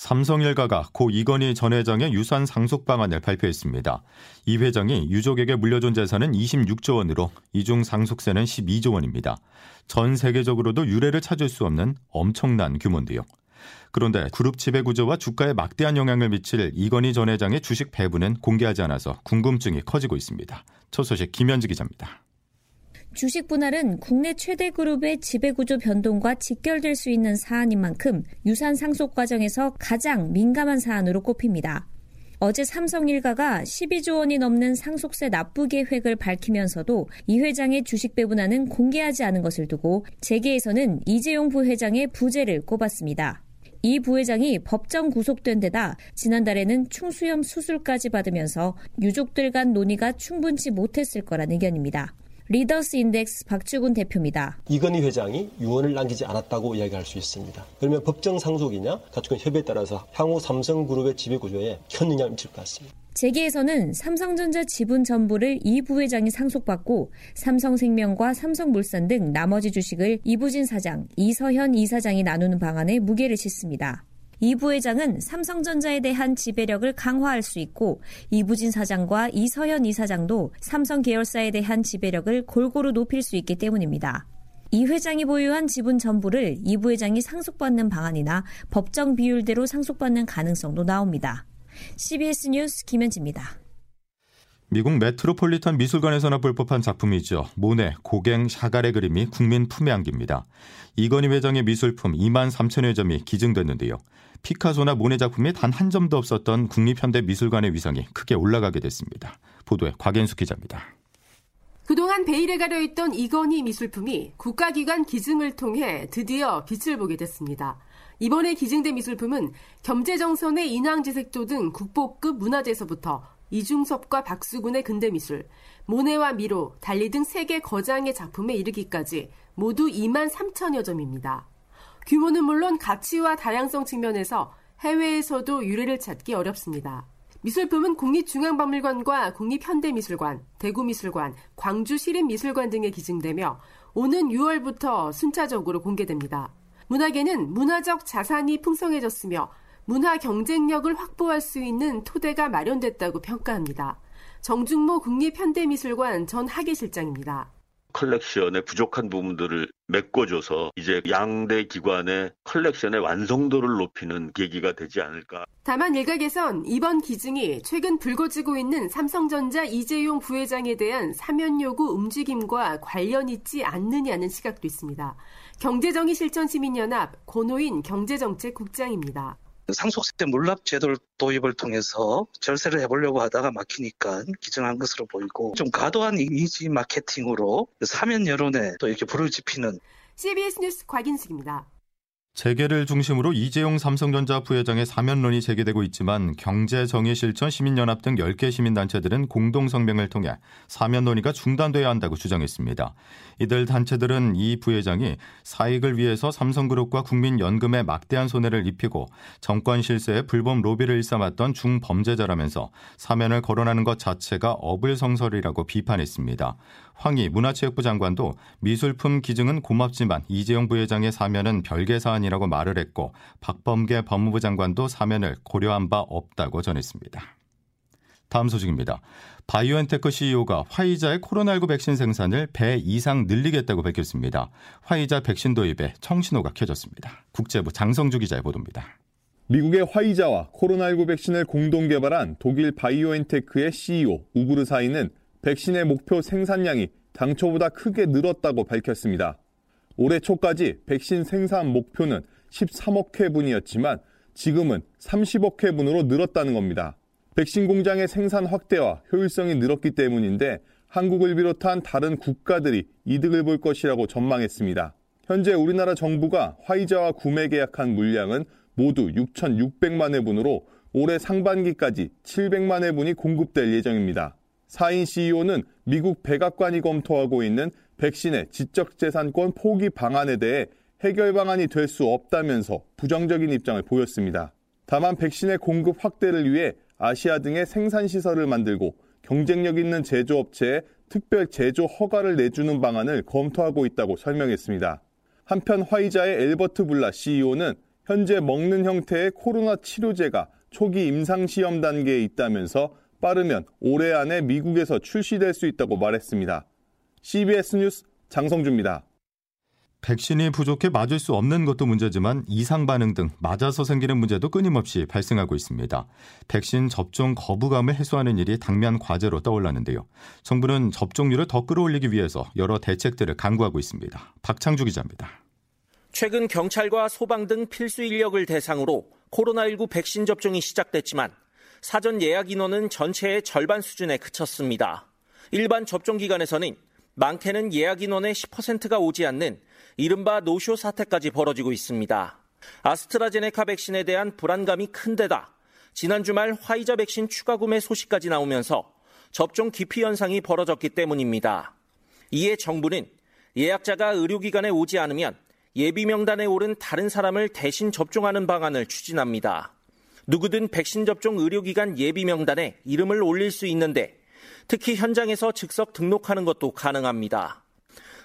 삼성 일가가 고 이건희 전 회장의 유산 상속 방안을 발표했습니다. 이 회장이 유족에게 물려준 재산은 26조 원으로 이중 상속세는 12조 원입니다. 전 세계적으로도 유례를 찾을 수 없는 엄청난 규모인데요. 그런데 그룹 지배 구조와 주가에 막대한 영향을 미칠 이건희 전 회장의 주식 배분은 공개하지 않아서 궁금증이 커지고 있습니다. 첫 소식 김현지 기자입니다. 주식 분할은 국내 최대 그룹의 지배구조 변동과 직결될 수 있는 사안인 만큼 유산 상속 과정에서 가장 민감한 사안으로 꼽힙니다. 어제 삼성 일가가 12조 원이 넘는 상속세 납부 계획을 밝히면서도 이 회장의 주식 배분안은 공개하지 않은 것을 두고 재계에서는 이재용 부회장의 부재를 꼽았습니다. 이 부회장이 법정 구속된 데다 지난달에는 충수염 수술까지 받으면서 유족들 간 논의가 충분치 못했을 거란 의견입니다. 리더스 인덱스 박주근 대표입니다. 이건희 회장이 유언을 남기지 않았다고 이야기할 수 있습니다. 그러면 법정 상속이냐 가족 간 협의에 따라서 향후 삼성그룹의 지배구조에 큰 영향을 미칠 것 같습니다. 재계에서는 삼성전자 지분 전부를 이 부회장이 상속받고 삼성생명과 삼성물산 등 나머지 주식을 이부진 사장, 이서현 이사장이 나누는 방안에 무게를 싣습니다. 이 부회장은 삼성전자에 대한 지배력을 강화할 수 있고 이부진 사장과 이서현 이사장도 삼성 계열사에 대한 지배력을 골고루 높일 수 있기 때문입니다. 이 회장이 보유한 지분 전부를 이 부회장이 상속받는 방안이나 법정 비율대로 상속받는 가능성도 나옵니다. CBS 뉴스 김현지입니다. 미국 메트로폴리탄 미술관에서나 볼 법한 작품이죠. 모네, 고갱, 샤갈의 그림이 국민 품에 안깁니다. 이건희 회장의 미술품 2만 3천여 점이 기증됐는데요. 피카소나 모네 작품이 단 한 점도 없었던 국립현대미술관의 위상이 크게 올라가게 됐습니다. 보도에 곽현숙 기자입니다. 그동안 베일에 가려 있던 이건희 미술품이 국가기관 기증을 통해 드디어 빛을 보게 됐습니다. 이번에 기증된 미술품은 겸재정선의 인왕지색도 등 국보급 문화재에서부터 이중섭과 박수군의 근대미술, 모네와 미로, 달리 등 세계 거장의 작품에 이르기까지 모두 2만 3천여 점입니다. 규모는 물론 가치와 다양성 측면에서 해외에서도 유래를 찾기 어렵습니다. 미술품은 국립중앙박물관과 국립현대미술관, 대구미술관, 광주시립미술관 등에 기증되며 오는 6월부터 순차적으로 공개됩니다. 문화계는 문화적 자산이 풍성해졌으며 문화 경쟁력을 확보할 수 있는 토대가 마련됐다고 평가합니다. 정준모 국립현대미술관 전 학예실장입니다. 컬렉션의 부족한 부분들을 메꿔줘서 이제 양대 기관의 컬렉션의 완성도를 높이는 계기가 되지 않을까. 다만 일각에선 이번 기증이 최근 불거지고 있는 삼성전자 이재용 부회장에 대한 사면 요구 움직임과 관련 있지 않느냐는 시각도 있습니다. 경제정의 실천시민연합 권호인 경제정책국장입니다. 상속세 물납 제도를 도입을 통해서 절세를 해보려고 하다가 막히니까 기증한 것으로 보이고 좀 과도한 이미지 마케팅으로 사면 여론에 또 이렇게 불을 지피는 CBS 뉴스 곽인숙입니다. 재계를 중심으로 이재용 삼성전자 부회장의 사면론이 제기되고 있지만 경제정의실천 시민연합 등 10개 시민단체들은 공동성명을 통해 사면 논의가 중단돼야 한다고 주장했습니다. 이들 단체들은 이 부회장이 사익을 위해서 삼성그룹과 국민연금에 막대한 손해를 입히고 정권 실세에 불법 로비를 일삼았던 중범죄자라면서 사면을 거론하는 것 자체가 어불성설이라고 비판했습니다. 황희 문화체육부 장관도 미술품 기증은 고맙지만 이재용 부회장의 사면은 별개 사안이라고 말을 했고 박범계 법무부 장관도 사면을 고려한 바 없다고 전했습니다. 다음 소식입니다. 바이오엔테크 CEO가 화이자의 코로나19 백신 생산을 배 이상 늘리겠다고 밝혔습니다. 화이자 백신 도입에 청신호가 켜졌습니다. 국제부 장성주 기자의 보도입니다. 미국의 화이자와 코로나19 백신을 공동 개발한 독일 바이오엔테크의 CEO 우구르 사힌은 백신의 목표 생산량이 당초보다 크게 늘었다고 밝혔습니다. 올해 초까지 백신 생산 목표는 13억 회분이었지만 지금은 30억 회분으로 늘었다는 겁니다. 백신 공장의 생산 확대와 효율성이 늘었기 때문인데 한국을 비롯한 다른 국가들이 이득을 볼 것이라고 전망했습니다. 현재 우리나라 정부가 화이자와 구매 계약한 물량은 모두 6,600만 회분으로 올해 상반기까지 700만 회분이 공급될 예정입니다. 사인 CEO는 미국 백악관이 검토하고 있는 백신의 지적재산권 포기 방안에 대해 해결 방안이 될 수 없다면서 부정적인 입장을 보였습니다. 다만 백신의 공급 확대를 위해 아시아 등의 생산시설을 만들고 경쟁력 있는 제조업체에 특별 제조 허가를 내주는 방안을 검토하고 있다고 설명했습니다. 한편 화이자의 엘버트 블라 CEO는 현재 먹는 형태의 코로나 치료제가 초기 임상시험 단계에 있다면서 빠르면 올해 안에 미국에서 출시될 수 있다고 말했습니다. CBS 뉴스 장성주입니다. 백신이 부족해 맞을 수 없는 것도 문제지만 이상 반응 등 맞아서 생기는 문제도 끊임없이 발생하고 있습니다. 백신 접종 거부감을 해소하는 일이 당면 과제로 떠올랐는데요. 정부는 접종률을 더 끌어올리기 위해서 여러 대책들을 강구하고 있습니다. 박창주 기자입니다. 최근 경찰과 소방 등 필수 인력을 대상으로 코로나19 백신 접종이 시작됐지만 사전 예약 인원은 전체의 절반 수준에 그쳤습니다. 일반 접종 기관에서는 많게는 예약 인원의 10%가 오지 않는 이른바 노쇼 사태까지 벌어지고 있습니다. 아스트라제네카 백신에 대한 불안감이 큰 데다 지난 주말 화이자 백신 추가 구매 소식까지 나오면서 접종 기피 현상이 벌어졌기 때문입니다. 이에 정부는 예약자가 의료기관에 오지 않으면 예비 명단에 오른 다른 사람을 대신 접종하는 방안을 추진합니다. 누구든 백신 접종 의료기관 예비 명단에 이름을 올릴 수 있는데 특히 현장에서 즉석 등록하는 것도 가능합니다.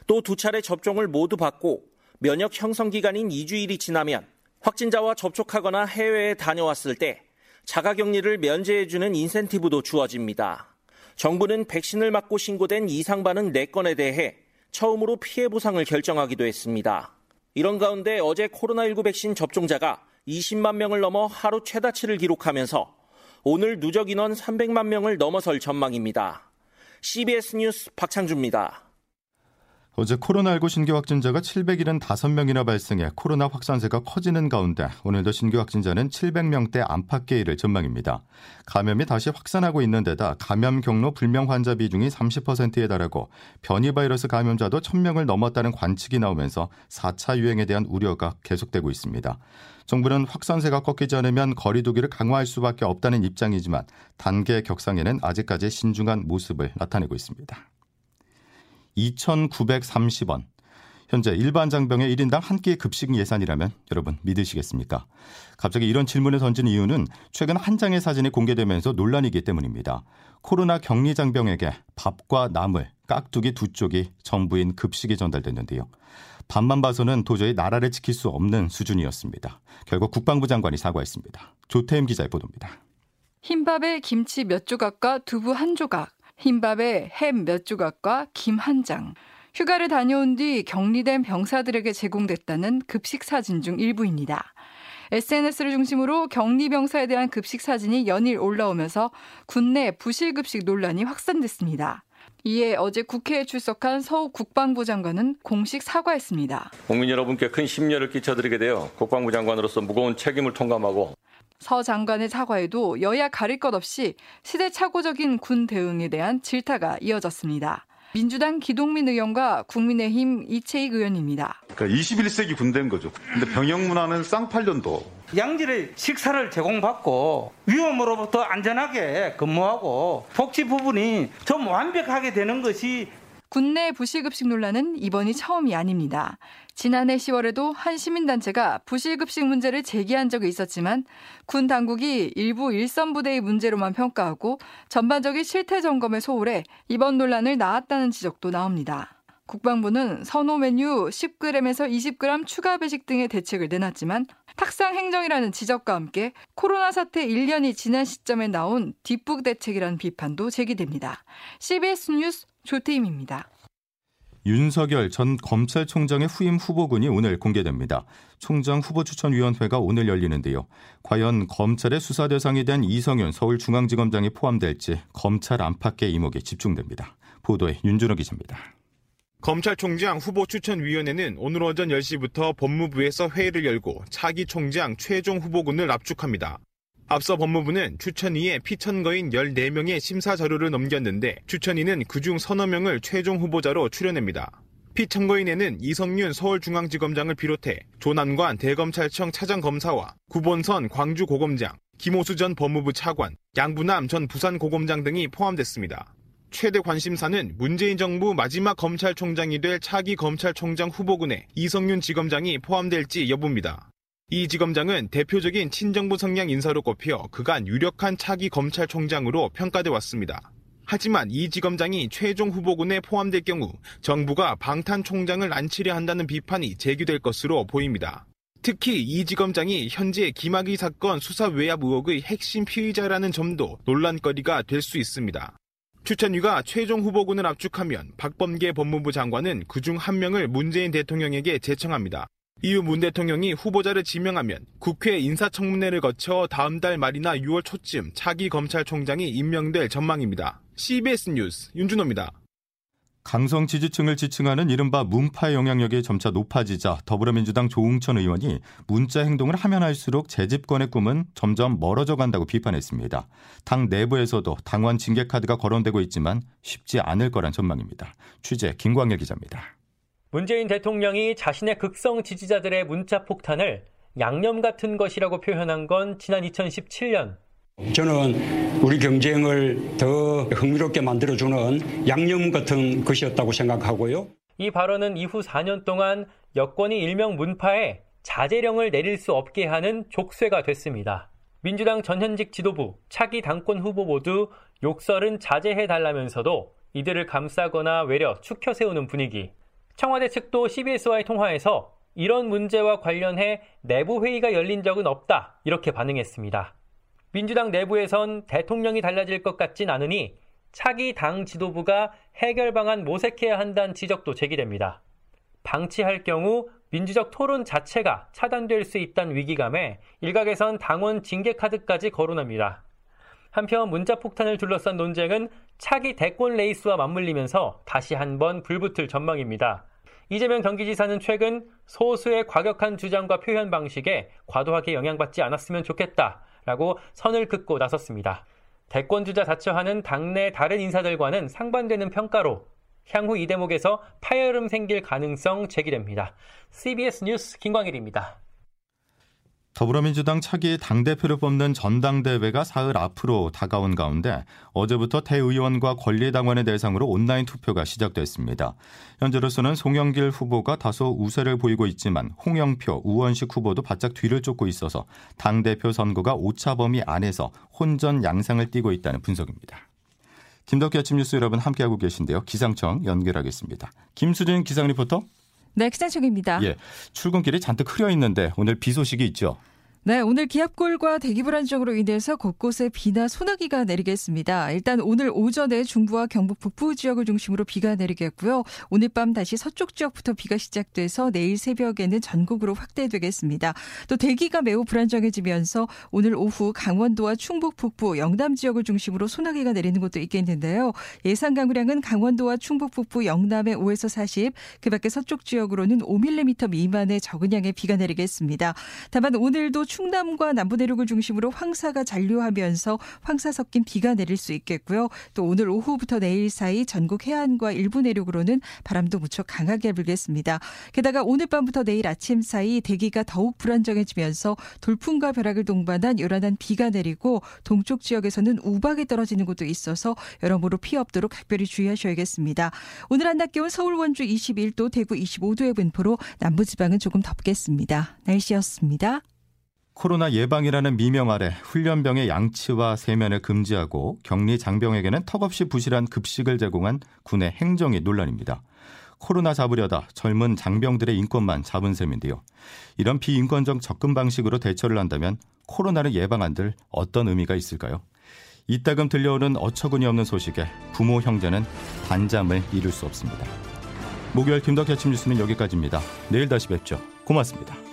또 두 차례 접종을 모두 받고 면역 형성 기간인 2주일이 지나면 확진자와 접촉하거나 해외에 다녀왔을 때 자가격리를 면제해주는 인센티브도 주어집니다. 정부는 백신을 맞고 신고된 이상 반응 4건에 대해 처음으로 피해 보상을 결정하기도 했습니다. 이런 가운데 어제 코로나19 백신 접종자가 20만 명을 넘어 하루 최다치를 기록하면서 오늘 누적 인원 300만 명을 넘어설 전망입니다. CBS 뉴스 박창주입니다. 어제 코로나19 신규 확진자가 775명이나 발생해 코로나 확산세가 커지는 가운데 오늘도 신규 확진자는 700명대 안팎계일을 전망입니다. 감염이 다시 확산하고 있는 데다 감염 경로 불명 환자 비중이 30%에 달하고 변이 바이러스 감염자도 1000명을 넘었다는 관측이 나오면서 4차 유행에 대한 우려가 계속되고 있습니다. 정부는 확산세가 꺾이지 않으면 거리두기를 강화할 수밖에 없다는 입장이지만 단계 격상에는 아직까지 신중한 모습을 나타내고 있습니다. 2,930원. 현재 일반 장병의 1인당 한 끼의 급식 예산이라면 여러분 믿으시겠습니까? 갑자기 이런 질문을 던진 이유는 최근 한 장의 사진이 공개되면서 논란이기 때문입니다. 코로나 격리 장병에게 밥과 나물, 깍두기 두 쪽이 전부인 급식이 전달됐는데요. 밥만 봐서는 도저히 나라를 지킬 수 없는 수준이었습니다. 결국 국방부 장관이 사과했습니다. 조태임 기자의 보도입니다. 흰밥에 김치 몇 조각과 두부 한 조각, 흰밥에 햄 몇 조각과 김 한 장. 휴가를 다녀온 뒤 격리된 병사들에게 제공됐다는 급식 사진 중 일부입니다. SNS를 중심으로 격리 병사에 대한 급식 사진이 연일 올라오면서 군내 부실 급식 논란이 확산됐습니다. 이에 어제 국회에 출석한 서욱 국방부 장관은 공식 사과했습니다. 국민 여러분께 큰 심려를 끼쳐드리게 되어 국방부 장관으로서 무거운 책임을 통감하고 서 장관의 사과에도 여야 가릴 것 없이 시대착오적인 군 대응에 대한 질타가 이어졌습니다. 민주당 기동민 의원과 국민의힘 이채익 의원입니다. 그러니까 21세기 군대인 거죠. 근데 병역 문화는 쌍팔년도. 양질의 식사를 제공받고 위험으로부터 안전하게 근무하고 복지 부분이 좀 완벽하게 되는 것이 군내 부실급식 논란은 이번이 처음이 아닙니다. 지난해 10월에도 한 시민단체가 부실급식 문제를 제기한 적이 있었지만 군 당국이 일부 일선 부대의 문제로만 평가하고 전반적인 실태 점검에 소홀해 이번 논란을 낳았다는 지적도 나옵니다. 국방부는 선호 메뉴 10g에서 20g 추가 배식 등의 대책을 내놨지만 탁상 행정이라는 지적과 함께 코로나 사태 1년이 지난 시점에 나온 뒷북 대책이라는 비판도 제기됩니다. CBS 뉴스 조태임입니다. 윤석열 전 검찰총장의 후임 후보군이 오늘 공개됩니다. 총장 후보 추천위원회가 오늘 열리는데요. 과연 검찰의 수사 대상이 된 이성윤 서울중앙지검장이 포함될지 검찰 안팎의 이목이 집중됩니다. 보도에 윤준호 기자입니다. 검찰총장 후보 추천위원회는 오늘 오전 10시부터 법무부에서 회의를 열고 차기 총장 최종 후보군을 압축합니다. 앞서 법무부는 추천위에 피천거인 14명의 심사 자료를 넘겼는데 추천위는 그중 서너 명을 최종 후보자로 출연합니다. 피천거인에는 이성윤 서울중앙지검장을 비롯해 조남관 대검찰청 차장검사와 구본선 광주고검장, 김호수 전 법무부 차관, 양부남 전 부산고검장 등이 포함됐습니다. 최대 관심사는 문재인 정부 마지막 검찰총장이 될 차기 검찰총장 후보군에 이성윤 지검장이 포함될지 여부입니다. 이 지검장은 대표적인 친정부 성향 인사로 꼽혀 그간 유력한 차기 검찰총장으로 평가돼 왔습니다. 하지만 이 지검장이 최종 후보군에 포함될 경우 정부가 방탄 총장을 안치려 한다는 비판이 제기될 것으로 보입니다. 특히 이 지검장이 현재 김학의 사건 수사 외압 의혹의 핵심 피의자라는 점도 논란거리가 될 수 있습니다. 추천위가 최종 후보군을 압축하면 박범계 법무부 장관은 그중 한 명을 문재인 대통령에게 제청합니다. 이후 문 대통령이 후보자를 지명하면 국회 인사청문회를 거쳐 다음 달 말이나 6월 초쯤 차기 검찰총장이 임명될 전망입니다. CBS 뉴스 윤준호입니다. 강성 지지층을 지칭하는 이른바 문파 영향력이 점차 높아지자 더불어민주당 조웅천 의원이 문자 행동을 하면 할수록 재집권의 꿈은 점점 멀어져 간다고 비판했습니다. 당 내부에서도 당원 징계 카드가 거론되고 있지만 쉽지 않을 거란 전망입니다. 취재 김광일 기자입니다. 문재인 대통령이 자신의 극성 지지자들의 문자 폭탄을 양념 같은 것이라고 표현한 건 지난 2017년 저는 우리 경쟁을 더 흥미롭게 만들어주는 양념 같은 것이었다고 생각하고요. 이 발언은 이후 4년 동안 여권이 일명 문파에 자제령을 내릴 수 없게 하는 족쇄가 됐습니다. 민주당 전현직 지도부, 차기 당권 후보 모두 욕설은 자제해 달라면서도 이들을 감싸거나 외려 축혀 세우는 분위기. 청와대 측도 CBS와의 통화에서 이런 문제와 관련해 내부 회의가 열린 적은 없다. 이렇게 반응했습니다. 민주당 내부에선 대통령이 달라질 것 같진 않으니 차기 당 지도부가 해결 방안 모색해야 한다는 지적도 제기됩니다. 방치할 경우 민주적 토론 자체가 차단될 수 있다는 위기감에 일각에선 당원 징계 카드까지 거론합니다. 한편 문자 폭탄을 둘러싼 논쟁은 차기 대권 레이스와 맞물리면서 다시 한번 불붙을 전망입니다. 이재명 경기지사는 최근 소수의 과격한 주장과 표현 방식에 과도하게 영향받지 않았으면 좋겠다. 라고 선을 긋고 나섰습니다. 대권주자 자처하는 당내 다른 인사들과는 상반되는 평가로 향후 이 대목에서 파열음 생길 가능성 제기됩니다. CBS 뉴스 김광일입니다. 더불어민주당 차기 당대표를 뽑는 전당대회가 사흘 앞으로 다가온 가운데 어제부터 대의원과 권리당원의 대상으로 온라인 투표가 시작됐습니다. 현재로서는 송영길 후보가 다소 우세를 보이고 있지만 홍영표, 우원식 후보도 바짝 뒤를 쫓고 있어서 당대표 선거가 오차 범위 안에서 혼전 양상을 띠고 있다는 분석입니다. 김덕기 아침 뉴스 여러분 함께하고 계신데요. 기상청 연결하겠습니다. 김수진 기상 리포터. 네, 기상청입니다. 예, 출근길이 잔뜩 흐려 있는데 오늘 비 소식이 있죠. 네, 오늘 기압골과 대기 불안정으로 인해서 곳곳에 비나 소나기가 내리겠습니다. 일단 오늘 오전에 중부와 경북 북부 지역을 중심으로 비가 내리겠고요. 오늘 밤 다시 서쪽 지역부터 비가 시작돼서 내일 새벽에는 전국으로 확대되겠습니다. 또 대기가 매우 불안정해지면서 오늘 오후 강원도와 충북 북부, 영남 지역을 중심으로 소나기가 내리는 곳도 있겠는데요. 예상 강우량은 강원도와 충북 북부, 영남의 5에서 40, 그 밖에 서쪽 지역으로는 5mm 미만의 적은 양의 비가 내리겠습니다. 다만 오늘도 충남과 남부 내륙을 중심으로 황사가 잔류하면서 황사 섞인 비가 내릴 수 있겠고요. 또 오늘 오후부터 내일 사이 전국 해안과 일부 내륙으로는 바람도 무척 강하게 불겠습니다. 게다가 오늘 밤부터 내일 아침 사이 대기가 더욱 불안정해지면서 돌풍과 벼락을 동반한 요란한 비가 내리고 동쪽 지역에서는 우박이 떨어지는 곳도 있어서 여러모로 피해 없도록 각별히 주의하셔야겠습니다. 오늘 한낮 기온 서울 원주 21도, 대구 25도의 분포로 남부지방은 조금 덥겠습니다. 날씨였습니다. 코로나 예방이라는 미명 아래 훈련병의 양치와 세면을 금지하고 격리 장병에게는 턱없이 부실한 급식을 제공한 군의 행정이 논란입니다. 코로나 잡으려다 젊은 장병들의 인권만 잡은 셈인데요. 이런 비인권적 접근 방식으로 대처를 한다면 코로나를 예방한들 어떤 의미가 있을까요? 이따금 들려오는 어처구니 없는 소식에 부모 형제는 반잠을 이룰 수 없습니다. 목요일 김덕현 아침 뉴스는 여기까지입니다. 내일 다시 뵙죠. 고맙습니다.